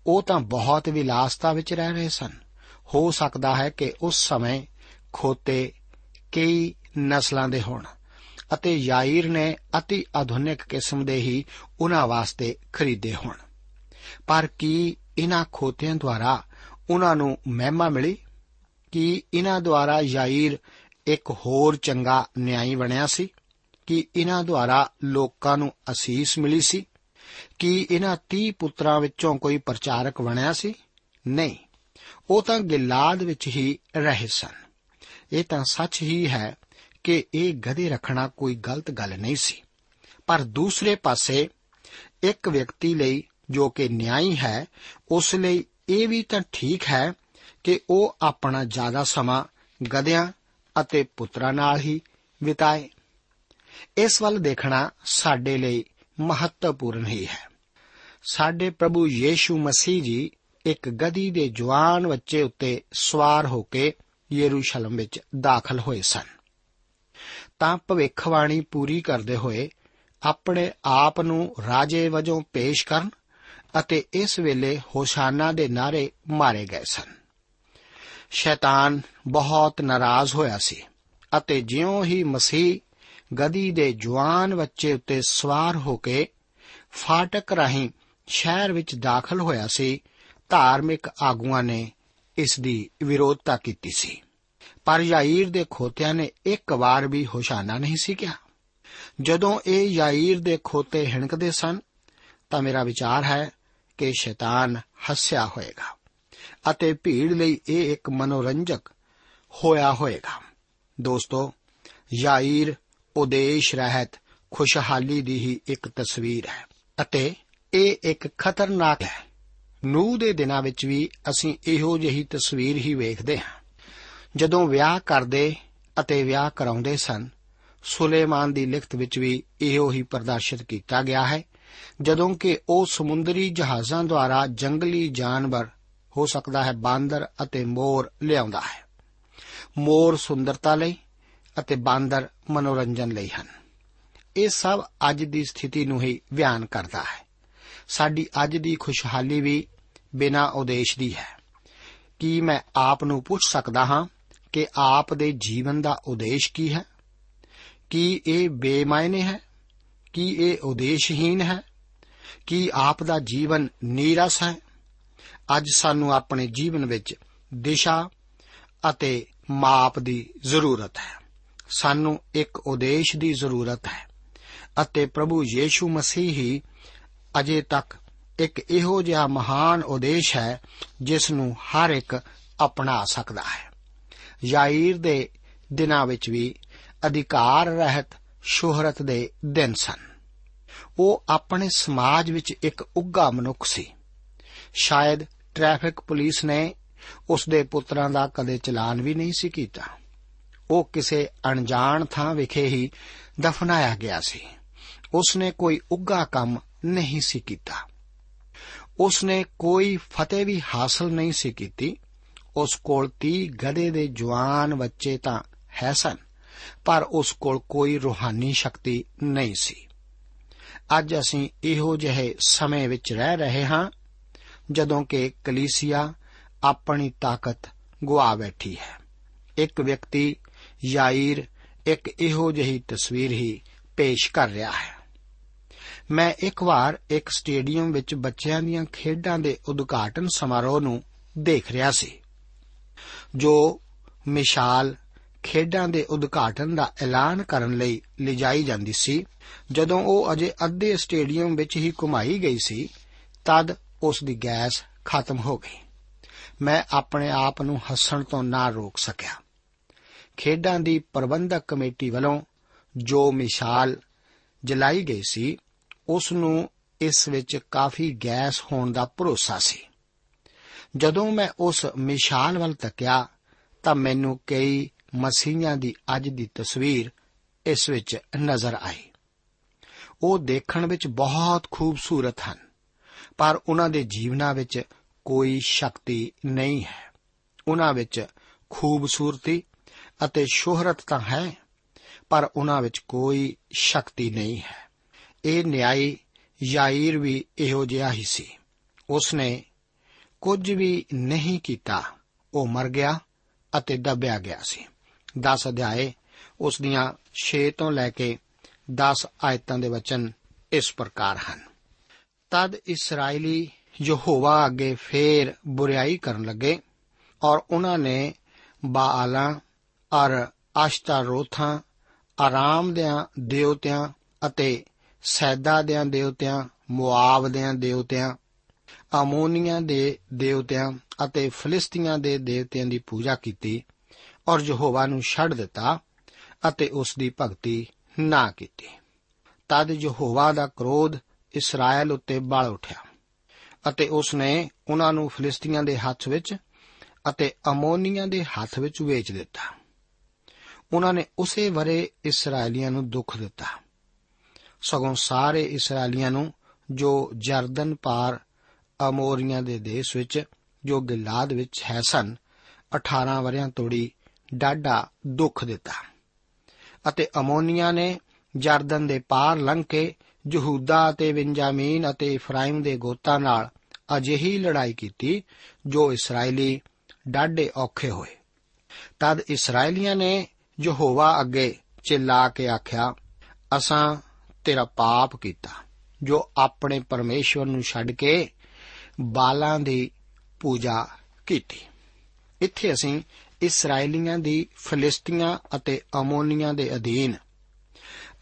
ਉਹ ਤਾਂ ਬਹੁਤ ਵਿਲਾਸਤਾ ਵਿੱਚ ਰਹਿ ਰਹੇ ਸਨ। ਹੋ ਸਕਦਾ ਹੈ ਕਿ ਉਸ ਸਮੇਂ ਖੋਤੇ ਕਈ ਨਸਲਾਂ ਦੇ ਹੋਣ ਅਤੇ ਯਾਈਰ ਨੇ ਅਤੀ ਆਧੁਨਿਕ ਕਿਸਮ ਦੇ ਹੀ ਉਹਨਾਂ ਵਾਸਤੇ ਖਰੀਦੇ ਹੋਣ। ਪਰ ਕੀ ਇਹਨਾਂ ਖੋਤਿਆਂ ਦੁਆਰਾ ਉਹਨਾਂ ਨੂੰ ਮਹਿਮਾ ਮਿਲੀ? ਕਿ ਇਹਨਾਂ ਦੁਆਰਾ ਯਾਈਰ ਇੱਕ ਹੋਰ ਚੰਗਾ ਨਿਆਈ ਬਣਿਆ ਸੀ, ਕਿ ਇਹਨਾਂ ਦੁਆਰਾ ਲੋਕਾਂ ਨੂੰ ਅਸੀਸ ਮਿਲੀ ਸੀ, ਕਿ ਇਹਨਾਂ 30 ਪੁੱਤਰਾਂ ਵਿੱਚੋਂ ਕੋਈ ਪ੍ਰਚਾਰਕ ਬਣਿਆ ਸੀ? ਨਹੀਂ, ਉਹ ਤਾਂ ਗਿਲਾਦ ਵਿੱਚ ਹੀ ਰਹੇ ਸਨ। ਇਹ ਤਾਂ ਸੱਚ ਹੀ ਹੈ ਕਿ ਇਹ ਗਧੇ ਰੱਖਣਾ ਕੋਈ ਗਲਤ ਗੱਲ ਨਹੀਂ ਸੀ। ਪਰ ਦੂਸਰੇ ਪਾਸੇ ਇੱਕ ਵਿਅਕਤੀ ਲਈ ਜੋ ਕਿ ਨਿਆਈ ਹੈ, ਉਸ ਲਈ ਇਹ ਵੀ ਤਾਂ ਠੀਕ ਹੈ ਕਿ ਉਹ ਆਪਣਾ ਜ਼ਿਆਦਾ ਸਮਾਂ ਗਧਿਆਂ ਅਤੇ ਪੁੱਤਰਾਂ ਨਾਲ ਹੀ ਬਿਤਾਏ। ਇਸ ਵੱਲ ਦੇਖਣਾ ਸਾਡੇ ਲਈ ਮਹੱਤਵਪੂਰਨ ਹੀ ਹੈ। ਸਾਡੇ ਪ੍ਰਭੂ ਯੀਸ਼ੂ ਮਸੀਹ ਜੀ ਇੱਕ ਗਧੀ ਦੇ ਜਵਾਨ ਬੱਚੇ ਉੱਤੇ ਸਵਾਰ ਹੋ ਕੇ ਯਰੂਸ਼ਲਮ ਵਿੱਚ ਦਾਖਲ ਹੋਏ ਸਨ। ਤਾਂ ਭਵਿੱਖਬਾਣੀ ਪੂਰੀ ਕਰਦੇ ਹੋਏ ਆਪਣੇ ਆਪ ਨੂੰ ਰਾਜੇ ਵਜੋਂ ਪੇਸ਼ ਕਰਨ ਅਤੇ ਇਸ ਵੇਲੇ ਹੋਸ਼ਾਨਾ ਦੇ ਨਾਰੇ ਮਾਰੇ ਗਏ ਸਨ। ਸ਼ੈਤਾਨ ਬਹੁਤ ਨਾਰਾਜ਼ ਹੋਇਆ ਸੀ ਅਤੇ ਜਿਉਂ ਹੀ ਮਸੀਹ ਗਦੀ ਦੇ ਜਵਾਨ ਬੱਚੇ ਉੱਤੇ ਸਵਾਰ ਹੋ ਕੇ ਫਾਟਕ ਰਾਹੀਂ ਸ਼ਹਿਰ ਵਿੱਚ ਦਾਖਲ ਹੋਇਆ ਸੀ, ਧਾਰਮਿਕ ਆਗੂਆਂ ਨੇ ਇਸ ਦੀ ਵਿਰੋਧਤਾ ਕੀਤੀ ਸੀ। ਪਰ ਯਾਈਰ ਦੇ ਖੋਤਿਆਂ ਨੇ ਇੱਕ ਵਾਰ ਵੀ ਹੋਸ਼ਾਨਾ ਨਹੀਂ ਸੀ ਕਿਹਾ। ਜਦੋਂ ਇਹ ਯਾਈਰ ਦੇ ਖੋਤੇ ਹਿਣਕਦੇ ਸਨ, ਤਾਂ ਮੇਰਾ ਵਿਚਾਰ ਹੈ ਕਿ ਸ਼ੈਤਾਨ ਹੱਸਿਆ ਹੋਏਗਾ। ਅਤੇ ਭੀੜ ਲਈ ਇਹ ਇੱਕ ਮਨੋਰੰਜਕ ਹੋਇਆ ਹੋਏਗਾ। ਦੋਸਤੋ, ਯਾਈਰ ਉਦੇਸ਼ ਰਹਿਤ ਖੁਸ਼ਹਾਲੀ ਦੀ ਹੀ ਇੱਕ ਤਸਵੀਰ ਹੈ ਅਤੇ ਇਹ ਇੱਕ ਖਤਰਨਾਕ ਹੈ। ਨੂਹ ਦੇ ਦਿਨਾਂ ਵਿੱਚ ਵੀ ਅਸੀਂ ਇਹੋ ਜਿਹੀ ਤਸਵੀਰ ਹੀ ਵੇਖਦੇ ਹਾਂ। ਜਦੋਂ ਵਿਆਹ ਕਰਦੇ ਅਤੇ ਵਿਆਹ ਕਰਾਉਂਦੇ ਸਨ, ਸੁਲੇਮਾਨ ਦੀ ਲਿਖਤ ਵਿੱਚ ਵੀ ਇਹੋ ਹੀ ਪ੍ਰਦਰਸ਼ਿਤ ਕੀਤਾ ਗਿਆ ਹੈ, ਜਦੋਂ ਕਿ ਉਹ ਸਮੁੰਦਰੀ ਜਹਾਜ਼ਾਂ ਦੁਆਰਾ ਜੰਗਲੀ ਜਾਨਵਰ ਹੋ ਸਕਦਾ ਹੈ ਬਾਂਦਰ ਅਤੇ ਮੋਰ ਲਿਆਉਂਦਾ ਹੈ। ਮੋਰ ਸੁੰਦਰਤਾ ਲਈ ਅਤੇ ਬਾਂਦਰ ਮਨੋਰੰਜਨ ਲਈ ਹਨ। ਇਹ ਸਭ ਅੱਜ ਦੀ ਸਥਿਤੀ ਨੂੰ ਹੀ ਬਿਆਨ ਕਰਦਾ ਹੈ। ਸਾਡੀ ਅੱਜ ਦੀ ਖੁਸ਼ਹਾਲੀ ਵੀ ਬਿਨਾ ਉਦੇਸ਼ ਦੀ ਹੈ। ਕੀ ਮੈਂ ਆਪ ਨੂੰ ਪੁੱਛ ਸਕਦਾ ਹਾਂ ਕਿ ਆਪ ਦੇ ਜੀਵਨ ਦਾ ਉਦੇਸ਼ ਕੀ ਹੈ? ਕੀ ਇਹ ਬੇਮਾਇਨੇ ਹੈ? ਕੀ ਇਹ ਉਦੇਸ਼ਹੀਨ ਹੈ? ਕੀ ਆਪ ਦਾ ਜੀਵਨ ਨੀਰਸ ਹੈ? ਅੱਜ ਸਾਨੂੰ ਆਪਣੇ ਜੀਵਨ ਵਿੱਚ ਦਿਸ਼ਾ ਅਤੇ ਮਾਪ ਦੀ ਜ਼ਰੂਰਤ ਹੈ। ਸਾਨੂੰ ਇੱਕ ਉਦੇਸ਼ ਦੀ ਜ਼ਰੂਰਤ ਹੈ ਅਤੇ ਪ੍ਰਭੂ ਯੀਸ਼ੂ ਮਸੀਹ ਹੀ ਅਜੇ ਤੱਕ ਇੱਕ ਇਹੋ ਜਿਹਾ ਮਹਾਨ ਉਦੇਸ਼ ਹੈ ਜਿਸ ਨੂੰ ਹਰ ਇੱਕ ਅਪਣਾ ਸਕਦਾ ਹੈ। ਯਾਈਰ ਦੇ ਦਿਨਾਂ ਵਿੱਚ ਵੀ ਅਧਿਕਾਰ ਰਹਿਤ ਸ਼ੋਹਰਤ ਦੇ ਦਿਨ ਸਨ। ਉਹ ਆਪਣੇ ਸਮਾਜ ਵਿੱਚ ਇੱਕ ਉੱਗਾ ਮਨੁੱਖ ਸੀ। ਸ਼ਾਇਦ ਟ੍ਰੈਫਿਕ ਪੁਲਿਸ ਨੇ ਉਸ ਦੇ ਪੁੱਤਰਾਂ ਦਾ ਕਦੇ ਚਲਾਨ ਵੀ ਨਹੀਂ ਸੀ ਕੀਤਾ। ਉਹ ਕਿਸੇ ਅਣਜਾਣ ਥਾਂ ਵਿਖੇ ਹੀ ਦਫਨਾਇਆ ਗਿਆ ਸੀ। ਉਸ ਨੇ ਕੋਈ ਉੱਗਾ ਕੰਮ ਨਹੀਂ ਸੀ ਕੀਤਾ। ਉਸ ਨੇ ਕੋਈ ਫਤਿਹ ਵੀ ਹਾਸਲ ਨਹੀਂ ਸੀ ਕੀਤੀ। ਉਸ ਕੋਲ 30 ਗਧੇ ਦੇ ਜਵਾਨ ਬੱਚੇ ਤਾਂ ਹੈ ਸਨ, ਪਰ ਉਸ ਕੋਲ ਕੋਈ ਰੂਹਾਨੀ ਸ਼ਕਤੀ ਨਹੀਂ ਸੀ। ਅੱਜ ਅਸੀਂ ਇਹੋ ਜਿਹੇ ਸਮੇਂ ਵਿੱਚ ਰਹਿ ਰਹੇ ਹਾਂ ਜਦੋਂ ਕਿ ਕਲੀਸਿਆ ਆਪਣੀ ਤਾਕਤ ਗੁਆ ਬੈਠੀ ਹੈ। ਇੱਕ ਵਿਅਕਤੀ ਯਾਇਰ ਇੱਕ ਇਹੋ ਜਿਹੀ ਤਸਵੀਰ ਹੀ ਪੇਸ਼ ਕਰ ਰਿਹਾ ਹੈ। ਮੈਂ ਇੱਕ ਵਾਰ ਇੱਕ ਸਟੇਡੀਅਮ ਵਿੱਚ ਬੱਚਿਆਂ ਦੀਆਂ ਖੇਡਾਂ ਦੇ ਉਦਘਾਟਨ ਸਮਾਰੋਹ ਨੂੰ ਦੇਖ ਰਿਹਾ ਸੀ, ਜੋ ਮਿਸਾਲ ਖੇਡਾਂ ਦੇ ਉਦਘਾਟਨ ਦਾ ਐਲਾਨ ਕਰਨ ਲਈ ਲਿਜਾਈ ਜਾਂਦੀ ਸੀ। ਜਦੋਂ ਉਹ ਅਜੇ ਅੱਧੇ ਸਟੇਡੀਅਮ ਵਿੱਚ ਹੀ ਘੁਮਾਈ ਗਈ ਸੀ, ਤਦ ਉਸ ਦੀ ਗੈਸ ਖਤਮ ਹੋ ਗਈ। ਮੈਂ ਆਪਣੇ ਆਪ ਨੂੰ ਹੱਸਣ ਤੋਂ ਨਾ ਰੋਕ ਸਕਿਆ। ਖੇਡਾਂ ਦੀ ਪ੍ਰਬੰਧਕ ਕਮੇਟੀ ਵੱਲੋਂ ਜੋ ਮਿਸਾਲ ਜਲਾਈ ਗਈ ਸੀ, ਉਸ ਨੂੰ ਇਸ ਵਿੱਚ ਕਾਫੀ ਗੈਸ ਹੋਣ ਦਾ ਭਰੋਸਾ ਸੀ। ਜਦੋਂ ਮੈਂ ਉਸ ਮਿਸਾਲ ਵੱਲ ਤੱਕਿਆ, ਤਾਂ ਮੈਨੂੰ ਕਈ ਮਸੀਹਾਂ ਦੀ ਅੱਜ ਦੀ ਤਸਵੀਰ ਇਸ ਵਿੱਚ ਨਜ਼ਰ ਆਈ। ਉਹ ਦੇਖਣ ਵਿੱਚ ਬਹੁਤ ਖੂਬਸੂਰਤ ਹਨ। ਪਰ ਉਹਨਾਂ ਦੇ ਜੀਵਨਾਂ ਵਿੱਚ ਕੋਈ ਸ਼ਕਤੀ ਨਹੀਂ ਹੈ। ਉਹਨਾਂ ਵਿੱਚ ਖੂਬਸੂਰਤੀ ਅਤੇ ਸ਼ੋਹਰਤ ਤਾਂ ਹੈ, ਪਰ ਉਹਨਾਂ ਵਿੱਚ ਕੋਈ ਸ਼ਕਤੀ ਨਹੀਂ ਹੈ। ਇਹ ਨਿਆਈ ਯਾਇਰ ਵੀ ਇਹੋ ਜਿਹਾ ਹੀ ਸੀ। ਉਸ ਨੇ ਕੁਝ ਵੀ ਨਹੀਂ ਕੀਤਾ। ਉਹ ਮਰ ਗਿਆ ਅਤੇ ਦੱਬਿਆ ਗਿਆ ਸੀ। 10 ਅਧਿਆਏ, ਉਸ ਦੀਆਂ 6 ਤੋਂ ਲੈ ਕੇ 10 ਆਇਤਾਂ ਦੇ ਵਚਨ ਇਸ ਪ੍ਰਕਾਰ ਹਨ। ਤਦ ਇਸرائیਲੀ ਯਹੋਵਾ ਅੱਗੇ ਫੇਰ ਬੁਰੀਾਈ ਕਰਨ ਲੱਗੇ ਔਰ ਉਹਨਾਂ ਨੇ ਬਾਅਲਾਂ ਔਰ ਆਸ਼ਤਾਰੋਥਾਂ, ਆਰਾਮ ਦਿਆਂ ਦੇਵਤਿਆਂ ਅਤੇ ਸੈਦਾ ਦਿਆਂ ਦੇਵਤਿਆਂ, ਮੁਆਬ ਦਿਆਂ ਦੇਵਤਿਆਂ, ਅਮੋਨੀਆਂ ਦੇ ਦੇਵਤਿਆਂ ਅਤੇ ਫਿਲਿਸਤੀਆਂ ਦੇ ਦੇਵਤਿਆਂ ਦੀ ਪੂਜਾ ਕੀਤੀ ਔਰ ਯਹੋਵਾ ਨੂੰ ਛੱਡ ਦਿੱਤਾ ਅਤੇ ਉਸ ਦੀ ਭਗਤੀ ਨਾ ਕੀਤੀ। ਤਦ ਯਹੋਵਾ ਦਾ ਕ੍ਰੋਧ ਇਸਰਾਇਲ ਉੱਤੇ ਬਲ ਉੱਠਿਆ ਅਤੇ ਉਸ ਨੇ ਉਹਨਾਂ ਨੂੰ ਫਿਲਿਸਤੀਆਂ ਦੇ ਹੱਥ ਵਿੱਚ ਅਤੇ ਅਮੋਨੀਆਂ ਦੇ ਹੱਥ ਵਿੱਚ ਵੇਚ ਦਿੱਤਾ। ਉਹਨਾਂ ਨੇ ਉਸੇ ਵਰੇ ਇਸرائیਲੀਆਂ ਨੂੰ ਦੁੱਖ ਦਿੱਤਾ। ਸਗੋਂ ਸਾਰੇ ਇਸرائیਲੀਆਂ ਨੂੰ ਜੋ ਜਰਦਨ ਪਾਰ ਅਮੋਰੀਆਂ ਦੇ ਦੇਸ਼ ਵਿੱਚ, ਜੋ ਗਿਲਾਦ ਵਿੱਚ ਹੈ ਸਨ 18 ਵਰਿਆਂ ਤੋੜੀ ਡਾਡਾ ਦੁੱਖ ਦਿੱਤਾ। ਅਤੇ ਅਮੋਨੀਆਂ ਨੇ ਜਰਦਨ ਦੇ ਪਾਰ ਲੰਘ ਕੇ ਯਹੂਦਾ ਅਤੇ ਬੈਂਜਾਮੀਨ ਅਤੇ ਇਫਰਾਇਮ ਦੇ ਗੋਤਾਂ ਨਾਲ ਅਜਿਹੀ ਲੜਾਈ ਕੀਤੀ, ਜੋ ਇਸرائیਲੀ ਡਾਢੇ ਔਖੇ ਹੋਏ। ਤਦ ਇਸرائیਲੀਆਂ ਨੇ ਯਹੋਵਾ ਅੱਗੇ ਚਿਲਾ ਕੇ ਆਖਿਆ, ਅਸਾਂ ਤੇਰਾ ਪਾਪ ਕੀਤਾ, ਜੋ ਆਪਣੇ ਪਰਮੇਸ਼ਵਰ ਨੂੰ ਛੱਡ ਕੇ ਬਾਲਾਂ ਦੀ ਪੂਜਾ ਕੀਤੀ। ਇੱਥੇ ਅਸੀਂ ਇਸرائیਲੀਆਂ ਦੀ ਫਲਿਸਤੀਆਂ ਅਤੇ ਅਮੋਨੀਆਂ ਦੇ ਅਧੀਨ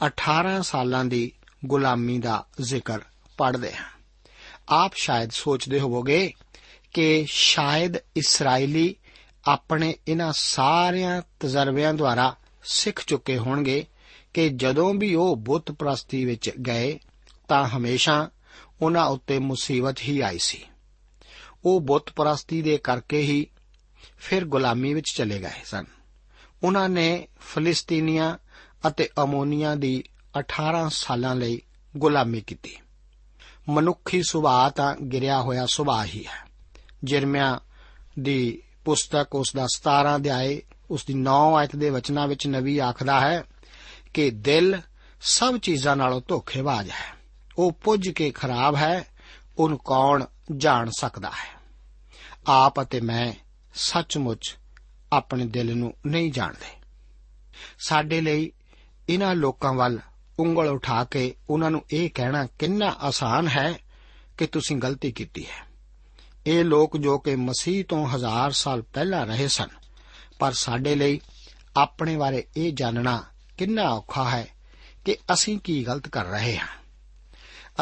18 ਸਾਲਾਂ ਦੀ ਗੁਲਾਮੀ ਦਾ ਜ਼ਿਕਰ ਪੜ੍ਹਦੇ ਹਾਂ। ਆਪ ਸ਼ਾਇਦ ਸੋਚਦੇ ਹੋਵੋਗੇ ਕਿ ਸ਼ਾਇਦ ਇਸرائیਲੀ ਆਪਣੇ ਇਹਨਾਂ ਸਾਰਿਆਂ ਤਜਰਬਿਆਂ ਦੁਆਰਾ ਸਿੱਖ ਚੁੱਕੇ ਹੋਣਗੇ ਕਿ ਜਦੋਂ ਵੀ ਉਹ ਬੁੱਤ ਪ੍ਰਸਤੀ ਵਿੱਚ ਗਏ ਤਾਂ ਹਮੇਸ਼ਾ ਉਹਨਾਂ ਉੱਤੇ ਮੁਸੀਬਤ ਹੀ ਆਈ ਸੀ। ਉਹ ਬੁੱਤ ਪ੍ਰਸਤੀ ਦੇ ਕਰਕੇ ਹੀ ਫਿਰ ਗੁਲਾਮੀ ਵਿੱਚ ਚਲੇ ਗਏ ਸਨ। ਉਹਨਾਂ ਨੇ ਫਲਿਸਤੀਨੀਆਂ ਅਤੇ ਅਮੋਨੀਆਂ ਦੀ 18 ਸਾਲਾਂ ਲਈ ਗੁਲਾਮੀ ਕੀਤੀ। ਮਨੁੱਖੀ ਸੁਭਾਅ ਤਾਂ ਗਿਰਿਆ ਹੋਇਆ ਸੁਭਾਅ ਹੀ ਹੈ। ਜਰਮਿਆ ਦੀ ਪੁਸਤਕ ਉਸ ਦਾ 17 ਅਧਿਆਏ ਉਸ ਦੀ 9 ਆਇਤ ਦੇ ਵਚਨਾਂ ਵਿੱਚ ਨਵੀ ਆਖਦਾ ਹੈ ਕਿ ਦਿਲ ਸਭ ਚੀਜ਼ਾਂ ਨਾਲੋਂ ਧੋਖੇਬਾਜ਼ ਹੈ। ਉਹ ਪੁੱਜ ਕੇ ਖਰਾਬ ਹੈ, ਉਹਨੂੰ ਕੌਣ ਜਾਣ ਸਕਦਾ ਹੈ? ਆਪ ਅਤੇ ਮੈਂ ਸੱਚਮੁੱਚ ਆਪਣੇ ਦਿਲ ਨੂੰ ਨਹੀਂ ਜਾਣਦੇ। ਸਾਡੇ ਲਈ ਇਹਨਾਂ ਲੋਕਾਂ ਵੱਲ ਉਂਗਲ ਉਠਾ ਕੇ ਉਹਨਾਂ ਨੂੰ ਇਹ ਕਹਿਣਾ, ਕਿੰਨਾ ਆਸਾਨ ਹੈ ਕਿ ਤੁਸੀਂ ਗਲਤੀ ਕੀਤੀ ਹੈ। ਇਹ ਲੋਕ ਜੋ ਕਿ ਮਸੀਹ ਤੋਂ ਹਜ਼ਾਰ ਸਾਲ ਪਹਿਲਾਂ ਰਹੇ ਸਨ, ਪਰ ਸਾਡੇ ਲਈ ਆਪਣੇ ਬਾਰੇ ਇਹ ਜਾਣਨਾ ਕਿੰਨਾ ਔਖਾ ਹੈ ਕਿ ਅਸੀਂ ਕੀ ਗਲਤ ਕਰ ਰਹੇ ਹਾਂ।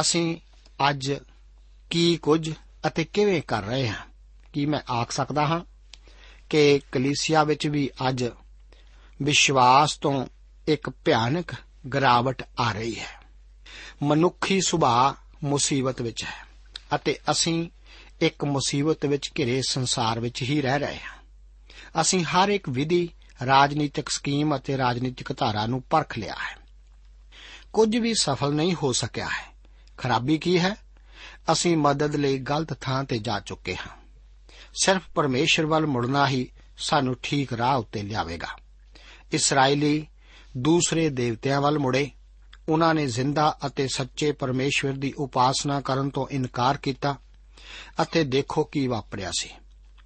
ਅਸੀਂ ਅੱਜ ਕੀ ਕੁਝ ਅਤੇ ਕਿਵੇਂ ਕਰ ਰਹੇ ਹਾਂ, ਕੀ ਮੈਂ ਆਖ ਸਕਦਾ ਹਾਂ ਕਿ ਕਲੀਸਿਆ ਵਿੱਚ ਵੀ ਅੱਜ ਵਿਸ਼ਵਾਸ ਤੋਂ ਇੱਕ ਭਿਆਨਕ ਗਰਾਵਟ ਆ ਰਹੀ ਹੈ। ਮਨੁੱਖੀ ਸੁਭਾਅ ਮੁਸੀਬਤ ਵਿੱਚ ਹੈ ਅਤੇ ਅਸੀਂ ਇੱਕ ਮੁਸੀਬਤ ਵਿੱਚ ਘਿਰੇ ਸੰਸਾਰ ਵਿੱਚ ਹੀ ਰਹਿ ਰਹੇ ਹਾਂ। ਅਸੀਂ ਹਰ ਇੱਕ ਵਿਧੀ, ਰਾਜਨੀਤਿਕ ਸਕੀਮ ਅਤੇ ਰਾਜਨੀਤਿਕ ਧਾਰਾ ਨੂੰ ਪਰਖ ਲਿਆ ਹੈ। ਕੁਝ ਵੀ ਸਫਲ ਨਹੀਂ ਹੋ ਸਕਿਆ ਹੈ। ਖਰਾਬੀ ਕੀ ਹੈ? ਅਸੀਂ ਮਦਦ ਲਈ ਗਲਤ ਥਾਂ ਤੇ ਜਾ ਚੁੱਕੇ ਹਾਂ। ਸਿਰਫ ਪਰਮੇਸ਼ਰ ਵੱਲ ਮੁੜਨਾ ਹੀ ਸਾਨੂੰ ਠੀਕ ਰਾਹ ਉੱਤੇ ਲਿਆਵੇਗਾ। ਇਸرائیਲੀ ਦੂਸਰੇ ਦੇਵਤਿਆਂ ਵੱਲ ਮੁੜੇ। ਉਹਨਾਂ ਨੇ ਜ਼ਿੰਦਾ ਅਤੇ ਸੱਚੇ ਪਰਮੇਸ਼ਵਰ ਦੀ ਉਪਾਸਨਾ ਕਰਨ ਤੋਂ ਇਨਕਾਰ ਕੀਤਾ ਅਤੇ ਦੇਖੋ ਕੀ ਵਾਪਰਿਆ ਸੀ।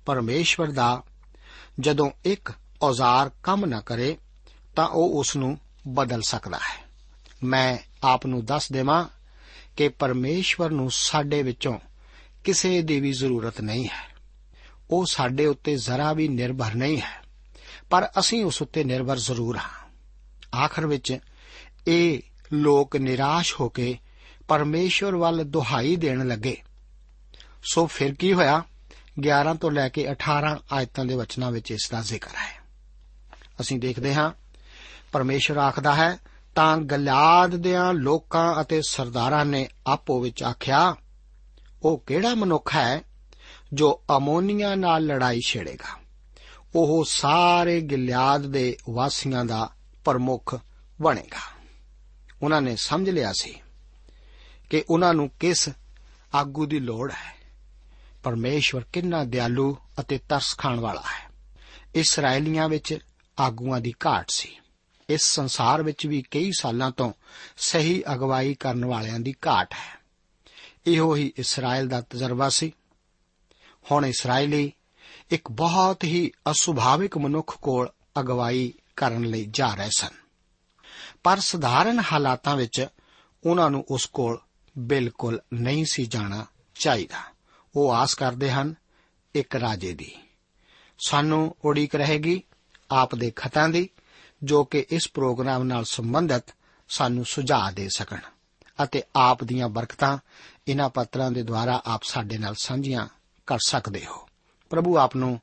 ਪਰਮੇਸ਼ਵਰ ਦਾ ਜਦੋਂ ਇੱਕ ਔਜ਼ਾਰ ਕੰਮ ਨਾ ਕਰੇ, ਤਾਂ ਉਹ ਉਸ ਨੂੰ ਬਦਲ ਸਕਦਾ ਹੈ। ਮੈਂ ਆਪ ਨੂੰ ਦੱਸ ਦੇਵਾਂ ਕਿ ਪਰਮੇਸ਼ਵਰ ਨੂੰ ਸਾਡੇ ਵਿੱਚੋਂ ਕਿਸੇ ਦੀ ਵੀ ਜ਼ਰੂਰਤ ਨਹੀਂ ਹੈ। ਉਹ ਸਾਡੇ ਉੱਤੇ ਜ਼ਰਾ ਵੀ ਨਿਰਭਰ ਨਹੀਂ ਹੈ, ਪਰ ਅਸੀਂ ਉਸ ਉੱਤੇ ਨਿਰਭਰ ਜ਼ਰੂਰ ਹਾਂ। ਆਖਰ ਵਿੱਚ, ਇਹ ਲੋਕ ਨਿਰਾਸ਼ ਹੋ ਕੇ ਪਰਮੇਸ਼ਵਰ ਵੱਲ ਦੁਹਾਈ ਦੇਣ ਲੱਗੇ। ਸੋ ਫਿਰ ਕੀ ਹੋਇਆ? 11 ਤੋਂ ਲੈ ਕੇ 18 ਆਇਤਾਂ ਦੇ ਵਚਨਾਂ ਵਿੱਚ ਇਸ ਦਾ ਜ਼ਿਕਰ ਹੈ। ਅਸੀਂ ਦੇਖਦੇ ਹਾਂ, ਪਰਮੇਸ਼ਵਰ ਆਖਦਾ ਹੈ, ਤਾਂ ਗਲਾਦ ਦਿਆਂ ਲੋਕਾਂ ਅਤੇ ਸਰਦਾਰਾਂ ਨੇ ਆਪੋ ਵਿੱਚ ਆਖਿਆ, ਉਹ ਕਿਹੜਾ ਮਨੁੱਖ ਹੈ ਜੋ ਅਮੋਨੀਆ ਨਾਲ ਲੜਾਈ ਛੇੜੇਗਾ? ਉਹ ਸਾਰੇ ਗਿਲਿਆਦ ਦੇ ਵਾਸੀਆਂ ਦਾ ਪ੍ਰਮੁੱਖ ਬਣੇਗਾ। ਉਹਨਾਂ ਨੇ ਸਮਝ ਲਿਆ ਸੀ ਕਿ ਉਹਨਾਂ ਨੂੰ ਕਿਸ ਆਗੂ ਦੀ ਲੋੜ ਹੈ। ਪਰਮੇਸ਼ਵਰ ਕਿੰਨਾ ਦਿਆਲੂ ਅਤੇ ਤਰਸ ਖਾਣ ਵਾਲਾ ਹੈ। ਇਸرائیਲੀਆਂ ਵਿੱਚ ਆਗੂਆਂ ਦੀ ਘਾਟ ਸੀ। ਇਸ ਸੰਸਾਰ ਵਿੱਚ ਵੀ ਕਈ ਸਾਲਾਂ ਤੋਂ ਸਹੀ ਅਗਵਾਈ ਕਰਨ ਵਾਲਿਆਂ ਦੀ ਘਾਟ ਹੈ। ਇਹੋ ਹੀ ਇਸਰਾਇਲ ਦਾ ਤਜਰਬਾ ਸੀ। ਹੁਣ ਇਸرائیਲੀ ਇੱਕ ਬਹੁਤ ਹੀ ਅਸੁਭਾਵਿਕ ਮਨੁੱਖ ਕੋਲ ਅਗਵਾਈ ਕਰਨ ਲਈ ਜਾ ਰਹੇ ਸਨ। ਪਰ ਸਧਾਰਨ ਹਾਲਾਤਾਂ ਵਿੱਚ ਉਹਨਾਂ ਨੂੰ ਉਸ ਕੋਲ ਬਿਲਕੁਲ ਨਹੀਂ ਸੀ ਜਾਣਾ ਚਾਹੀਦਾ। ਉਹ ਆਸ ਕਰਦੇ ਹਨ, ਇੱਕ ਰਾਜੇ ਦੀ। ਸਾਨੂੰ ਉਡੀਕ ਰਹੇਗੀ ਆਪ ਦੇ ਖਤਾਂ ਦੀ, ਜੋ ਕਿ ਇਸ ਪ੍ਰੋਗਰਾਮ ਨਾਲ ਸੰਬੰਧਿਤ ਸਾਨੂੰ ਸੁਝਾਅ ਦੇ ਸਕਣ ਅਤੇ ਆਪ ਦੀਆਂ ਬਰਕਤਾਂ ਇਹਨਾਂ ਪੱਤਰਾਂ ਦੇ ਦੁਆਰਾ ਆਪ ਸਾਡੇ ਨਾਲ ਸਾਂਝੀਆਂ ਕਰ ਸਕਦੇ ਹੋ। ਪ੍ਰਭੂ ਆਪ ਨੂੰ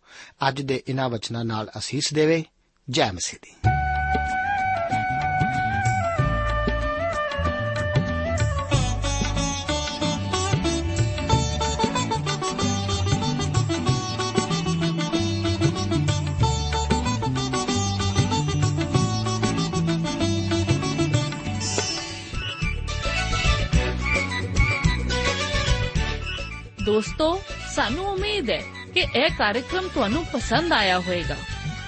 ਅੱਜ ਦੇ ਇਹਨਾਂ ਵਚਨਾਂ ਨਾਲ ਅਸੀਸ ਦੇਵੇ। ਜੈ ਮਸੀਹ ਦੀ ਦੋਸਤੋ ਸਾਨੂੰ ਉਮੀਦ ਹੈ ਕਿ ਇਹ ਕਾਰਜਕ੍ਰਮ ਤੁਹਾਨੂੰ ਪਸੰਦ ਆਇਆ ਹੋਵੇਗਾ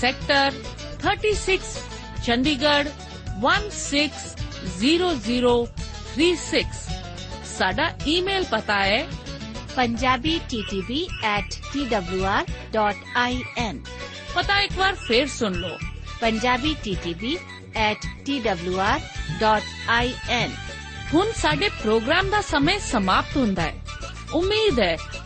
sector 36 Chandigarh 160036 ਸਾਡਾ ਈਮੇਲ ਪਤਾ ਹੈ punjabi.ttb@twr.in ਪਤਾ ਇੱਕ ਵਾਰ ਫੇਰ ਸੁਣ ਲਓ punjabi.ttb@twr.in ਹੁਣ ਸਾਡੇ ਪ੍ਰੋਗਰਾਮ ਦਾ ਸਮੇਂ ਸਮਾਪਤ ਹੁੰਦਾ ਹੈ ਉਮੀਦ ਹੈ